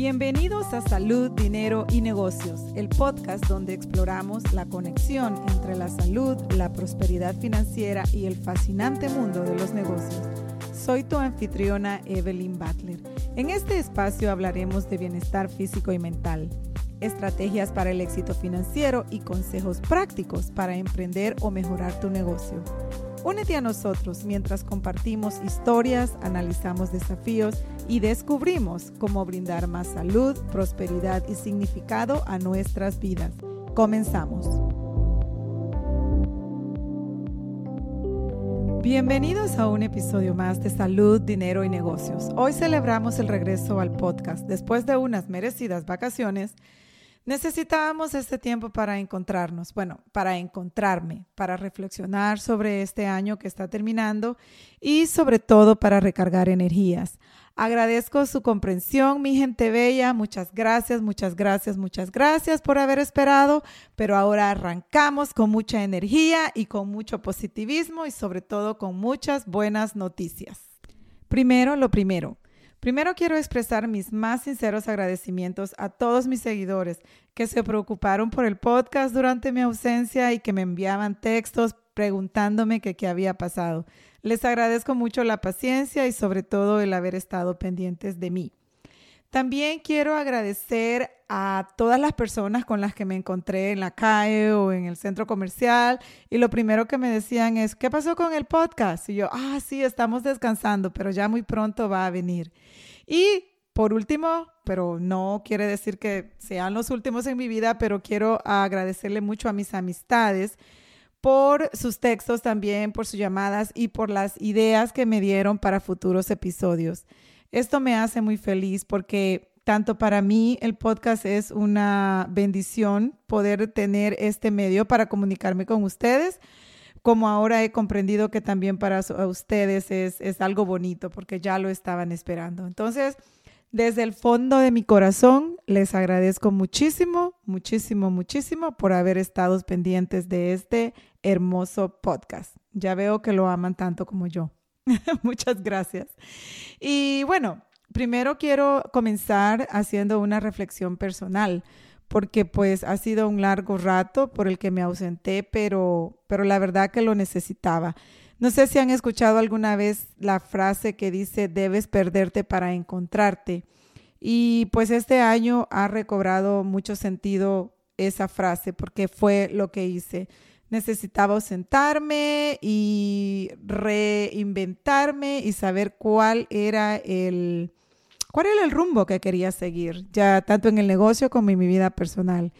Bienvenidos a Salud, Dinero y Negocios, el podcast donde exploramos la conexión entre la salud, la prosperidad financiera y el fascinante mundo de los negocios. Soy tu anfitriona Evelyn Butler. En este espacio hablaremos de bienestar físico y mental, estrategias para el éxito financiero y consejos prácticos para emprender o mejorar tu negocio. Únete a nosotros mientras compartimos historias, analizamos desafíos y descubrimos cómo brindar más salud, prosperidad y significado a nuestras vidas. Comenzamos. Bienvenidos a un episodio más de Salud, Dinero y Negocios. Hoy celebramos el regreso al podcast después de unas merecidas vacaciones Necesitábamos este tiempo para encontrarnos, bueno, para encontrarme, para reflexionar sobre este año que está terminando y sobre todo para recargar energías. Agradezco su comprensión, mi gente bella. Muchas gracias, muchas gracias, muchas gracias por haber esperado. Pero ahora arrancamos con mucha energía y con mucho positivismo y sobre todo con muchas buenas noticias. Primero, lo primero. Primero quiero expresar mis más sinceros agradecimientos a todos mis seguidores que se preocuparon por el podcast durante mi ausencia y que me enviaban textos preguntándome qué había pasado. Les agradezco mucho la paciencia y sobre todo el haber estado pendientes de mí. También quiero agradecer a todas las personas con las que me encontré en la calle o en el centro comercial y lo primero que me decían es, ¿qué pasó con el podcast? Y yo, ah, sí, estamos descansando, pero ya muy pronto va a venir. Y por último, pero no quiere decir que sean los últimos en mi vida, pero quiero agradecerle mucho a mis amistades por sus textos también, por sus llamadas y por las ideas que me dieron para futuros episodios. Esto me hace muy feliz porque tanto para mí el podcast es una bendición poder tener este medio para comunicarme con ustedes, como ahora he comprendido que también para ustedes es, es algo bonito porque ya lo estaban esperando. Entonces, desde el fondo de mi corazón, les agradezco muchísimo, muchísimo, muchísimo por haber estado pendientes de este hermoso podcast. Ya veo que lo aman tanto como yo. Muchas gracias. Y bueno, primero quiero comenzar haciendo una reflexión personal, porque pues ha sido un largo rato por el que me ausenté, pero, pero la verdad que lo necesitaba. No sé si han escuchado alguna vez la frase que dice, debes perderte para encontrarte. Y pues este año ha recobrado mucho sentido esa frase porque fue lo que hice necesitaba sentarme y reinventarme y saber cuál era el cuál era el rumbo que quería seguir, ya tanto en el negocio como en mi vida personal.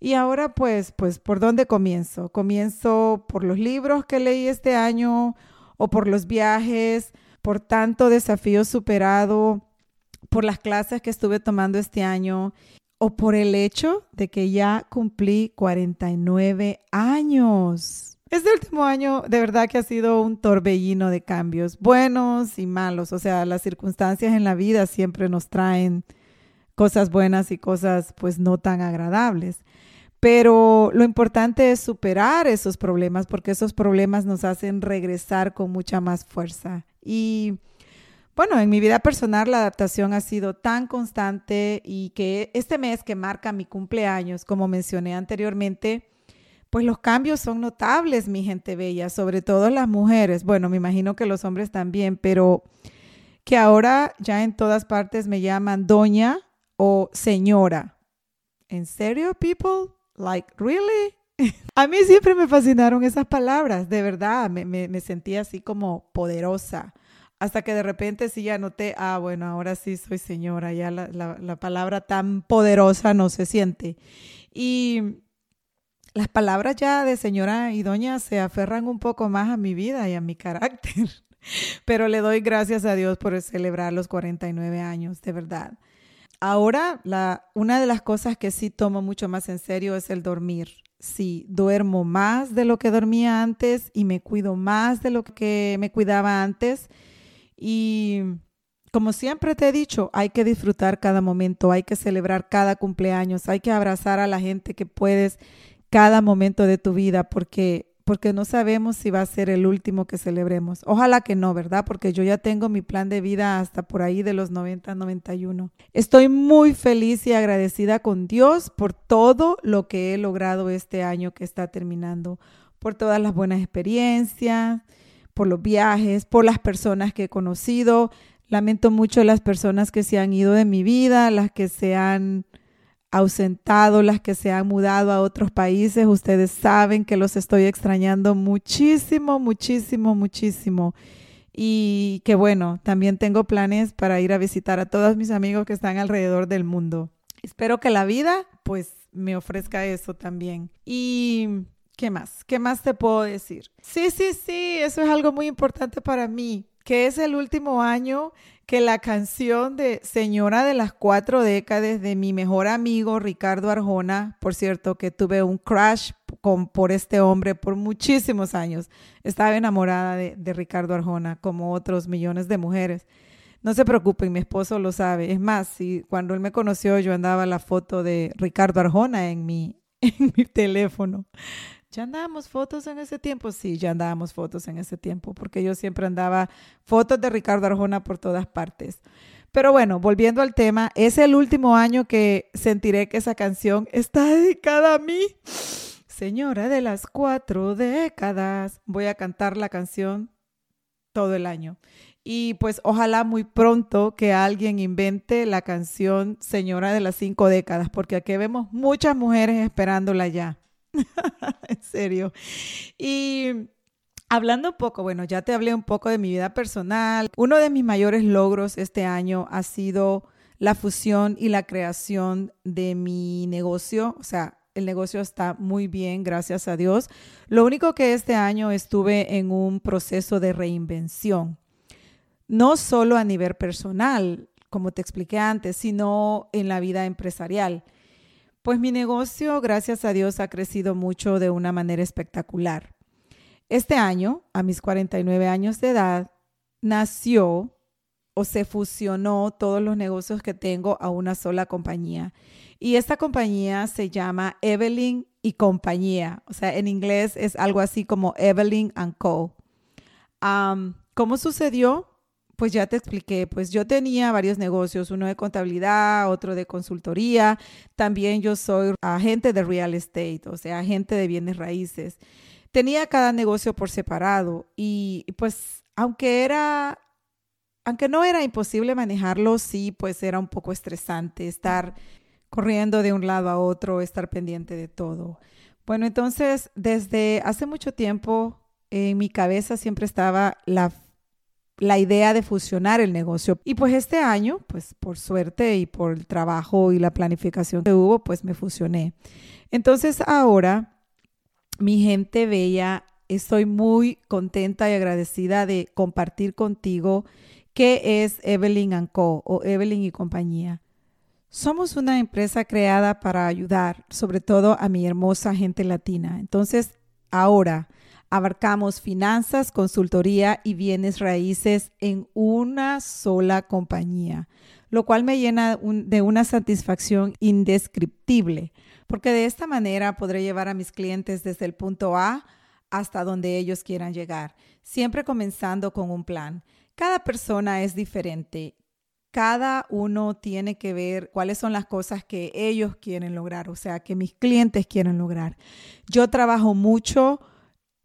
Y ahora pues pues por dónde comienzo? Comienzo por los libros que leí este año o por los viajes, por tanto desafío superado, por las clases que estuve tomando este año o por el hecho de que ya cumplí 49 años. Este último año de verdad que ha sido un torbellino de cambios, buenos y malos. O sea, las circunstancias en la vida siempre nos traen cosas buenas y cosas pues no tan agradables. Pero lo importante es superar esos problemas porque esos problemas nos hacen regresar con mucha más fuerza. Y bueno, en mi vida personal la adaptación ha sido tan constante y que este mes que marca mi cumpleaños, como mencioné anteriormente, pues los cambios son notables, mi gente bella, sobre todo las mujeres. Bueno, me imagino que los hombres también, pero que ahora ya en todas partes me llaman doña o señora. ¿En serio, people? Like, really? A mí siempre me fascinaron esas palabras, de verdad, me, me, me sentía así como poderosa hasta que de repente sí ya noté, ah, bueno, ahora sí soy señora, ya la, la, palabra tan poderosa no se siente. Y las palabras ya de señora y doña se aferran un poco más a mi vida y a mi carácter. Pero le doy gracias a Dios por celebrar los 49 años, de verdad. Ahora, la, una de las cosas que sí tomo mucho más en serio es el dormir. Sí, duermo más de lo que dormía antes y me cuido más de lo que me cuidaba antes. Y como siempre te he dicho, hay que disfrutar cada momento, hay que celebrar cada cumpleaños, hay que abrazar a la gente que puedes cada momento de tu vida, porque porque no sabemos si va a ser el último que celebremos. Ojalá que no, ¿verdad? Porque yo ya tengo mi plan de vida hasta por ahí de los 90, 91. Estoy muy feliz y agradecida con Dios por todo lo que he logrado este año que está terminando, por todas las buenas experiencias, por los viajes, por las personas que he conocido. Lamento mucho las personas que se han ido de mi vida, las que se han ausentado, las que se han mudado a otros países, ustedes saben que los estoy extrañando muchísimo, muchísimo, muchísimo. Y que bueno, también tengo planes para ir a visitar a todos mis amigos que están alrededor del mundo. Espero que la vida pues me ofrezca eso también. Y ¿qué más? ¿Qué más te puedo decir? Sí, sí, sí, eso es algo muy importante para mí, que es el último año que la canción de Señora de las Cuatro Décadas de mi mejor amigo Ricardo Arjona, por cierto, que tuve un crush con, por este hombre por muchísimos años. Estaba enamorada de, de Ricardo Arjona, como otros millones de mujeres. No se preocupen, mi esposo lo sabe. Es más, si cuando él me conoció yo andaba la foto de Ricardo Arjona en mi, en mi teléfono. ¿Ya andábamos fotos en ese tiempo? Sí, ya andábamos fotos en ese tiempo, porque yo siempre andaba fotos de Ricardo Arjona por todas partes. Pero bueno, volviendo al tema, es el último año que sentiré que esa canción está dedicada a mí. Señora de las cuatro décadas, voy a cantar la canción todo el año. Y pues ojalá muy pronto que alguien invente la canción Señora de las cinco décadas, porque aquí vemos muchas mujeres esperándola ya. en serio. Y hablando un poco, bueno, ya te hablé un poco de mi vida personal. Uno de mis mayores logros este año ha sido la fusión y la creación de mi negocio. O sea, el negocio está muy bien, gracias a Dios. Lo único que este año estuve en un proceso de reinvención. No solo a nivel personal, como te expliqué antes, sino en la vida empresarial. Pues mi negocio, gracias a Dios, ha crecido mucho de una manera espectacular. Este año, a mis 49 años de edad, nació o se fusionó todos los negocios que tengo a una sola compañía. Y esta compañía se llama Evelyn y compañía. O sea, en inglés es algo así como Evelyn and Co. ¿Cómo sucedió? Pues ya te expliqué, pues yo tenía varios negocios, uno de contabilidad, otro de consultoría, también yo soy agente de real estate, o sea, agente de bienes raíces. Tenía cada negocio por separado y pues aunque era, aunque no era imposible manejarlo, sí, pues era un poco estresante estar corriendo de un lado a otro, estar pendiente de todo. Bueno, entonces desde hace mucho tiempo en mi cabeza siempre estaba la la idea de fusionar el negocio. Y pues este año, pues por suerte y por el trabajo y la planificación que hubo, pues me fusioné. Entonces ahora, mi gente bella, estoy muy contenta y agradecida de compartir contigo qué es Evelyn Co. o Evelyn y compañía. Somos una empresa creada para ayudar, sobre todo a mi hermosa gente latina. Entonces, ahora, Abarcamos finanzas, consultoría y bienes raíces en una sola compañía, lo cual me llena de una satisfacción indescriptible, porque de esta manera podré llevar a mis clientes desde el punto A hasta donde ellos quieran llegar, siempre comenzando con un plan. Cada persona es diferente cada uno tiene que ver cuáles son las cosas que ellos quieren lograr, o sea, que mis clientes quieren lograr. Yo trabajo mucho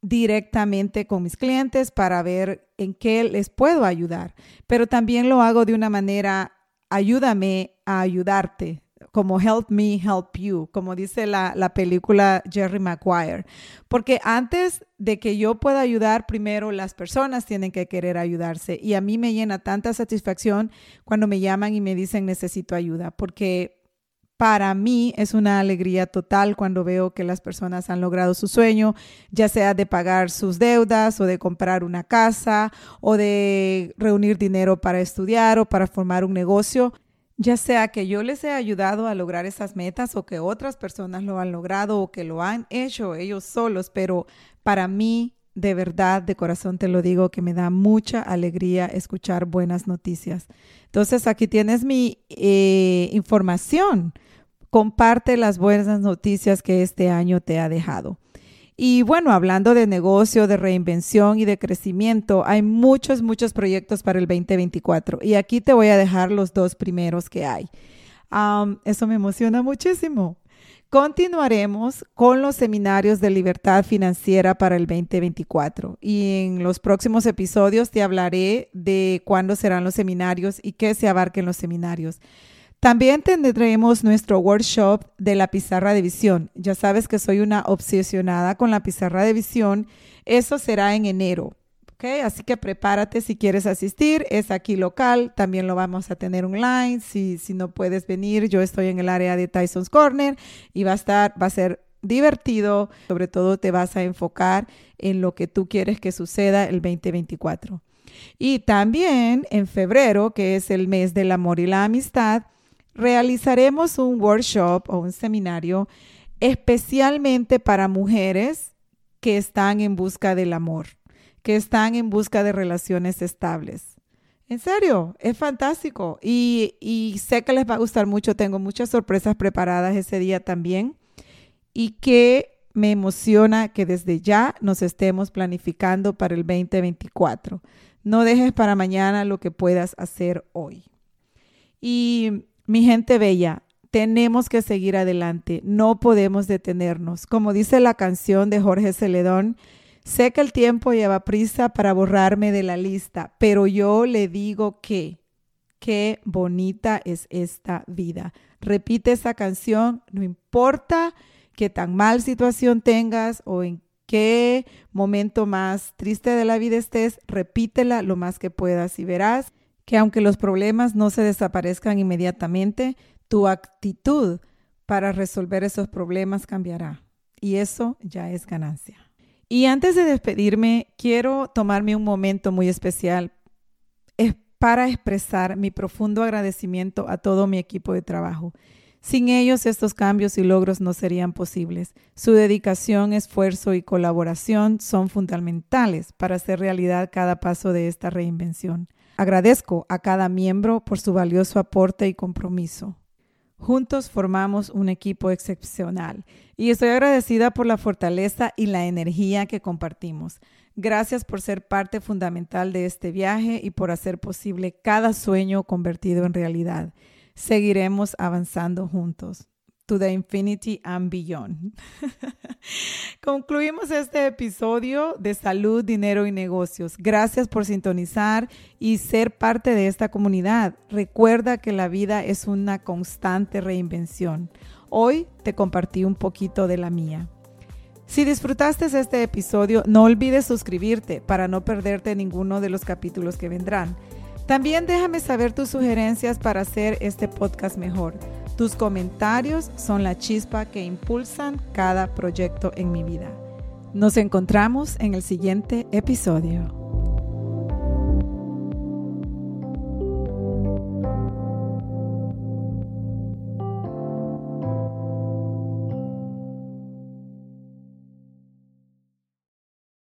directamente con mis clientes para ver en qué les puedo ayudar, pero también lo hago de una manera, ayúdame a ayudarte, como help me, help you, como dice la, la, película Jerry Maguire. Porque antes de que yo pueda ayudar, primero las personas tienen que querer ayudarse. Y a mí me llena tanta satisfacción cuando me llaman y me dicen necesito ayuda, porque para mí es una alegría total cuando veo que las personas han logrado su sueño, ya sea de pagar sus deudas o de comprar una casa o de reunir dinero para estudiar o para formar un negocio. Ya sea que yo les he ayudado a lograr esas metas o que otras personas lo han logrado o que lo han hecho ellos solos, pero para mí, de verdad, de corazón te lo digo, que me da mucha alegría escuchar buenas noticias. Entonces, aquí tienes mi eh, información comparte las buenas noticias que este año te ha dejado. Y bueno, hablando de negocio, de reinvención y de crecimiento, hay muchos, muchos proyectos para el 2024. Y aquí te voy a dejar los dos primeros que hay. eso me emociona muchísimo. Continuaremos con los seminarios de libertad financiera para el 2024 y en los próximos episodios te hablaré de cuándo serán los seminarios y qué se abarca en los seminarios. También tendremos nuestro workshop de la pizarra de visión. Ya sabes que soy una obsesionada con la pizarra de visión. Eso será en enero. ¿okay? Así que prepárate si quieres asistir. Es aquí local. También lo vamos a tener online. Si, si no puedes venir, yo estoy en el área de Tyson's Corner y va a estar, va a ser divertido. Sobre todo te vas a enfocar en lo que tú quieres que suceda el 2024. Y también en febrero, que es el mes del amor y la amistad, realizaremos un workshop o un seminario especialmente para mujeres que están en busca del amor, que están en busca de relaciones estables. En serio, es fantástico y, sé que les va a gustar mucho. Tengo muchas sorpresas preparadas ese día también y que me emociona que desde ya nos estemos planificando para el 2024. No dejes para mañana lo que puedas hacer hoy. Y mi gente bella, tenemos que seguir adelante, no podemos detenernos. Como dice la canción de Jorge Celedón, sé que el tiempo lleva prisa para borrarme de la lista, pero yo le digo que, qué bonita es esta vida. Repite esa canción, no importa qué tan mal situación tengas o en qué momento más triste de la vida estés, repítela lo más que puedas y verás que aunque los problemas no se desaparezcan inmediatamente, tu actitud para resolver esos problemas cambiará. Y eso ya es ganancia. Y antes de despedirme, quiero tomarme un momento muy especial para expresar mi profundo agradecimiento a todo mi equipo de trabajo. Sin ellos estos cambios y logros no serían posibles. Su dedicación, esfuerzo y colaboración son fundamentales para hacer realidad cada paso de esta reinvención. Agradezco a cada miembro por su valioso aporte y compromiso. Juntos formamos un equipo excepcional y estoy agradecida por la fortaleza y la energía que compartimos. Gracias por ser parte fundamental de este viaje y por hacer posible cada sueño convertido en realidad. Seguiremos avanzando juntos to the infinity and beyond. Concluimos este episodio de salud, dinero y negocios. Gracias por sintonizar y ser parte de esta comunidad. Recuerda que la vida es una constante reinvención. Hoy te compartí un poquito de la mía. Si disfrutaste este episodio, no olvides suscribirte para no perderte ninguno de los capítulos que vendrán. También déjame saber tus sugerencias para hacer este podcast mejor. Tus comentarios son la chispa que impulsan cada proyecto en mi vida. Nos encontramos en el siguiente episodio.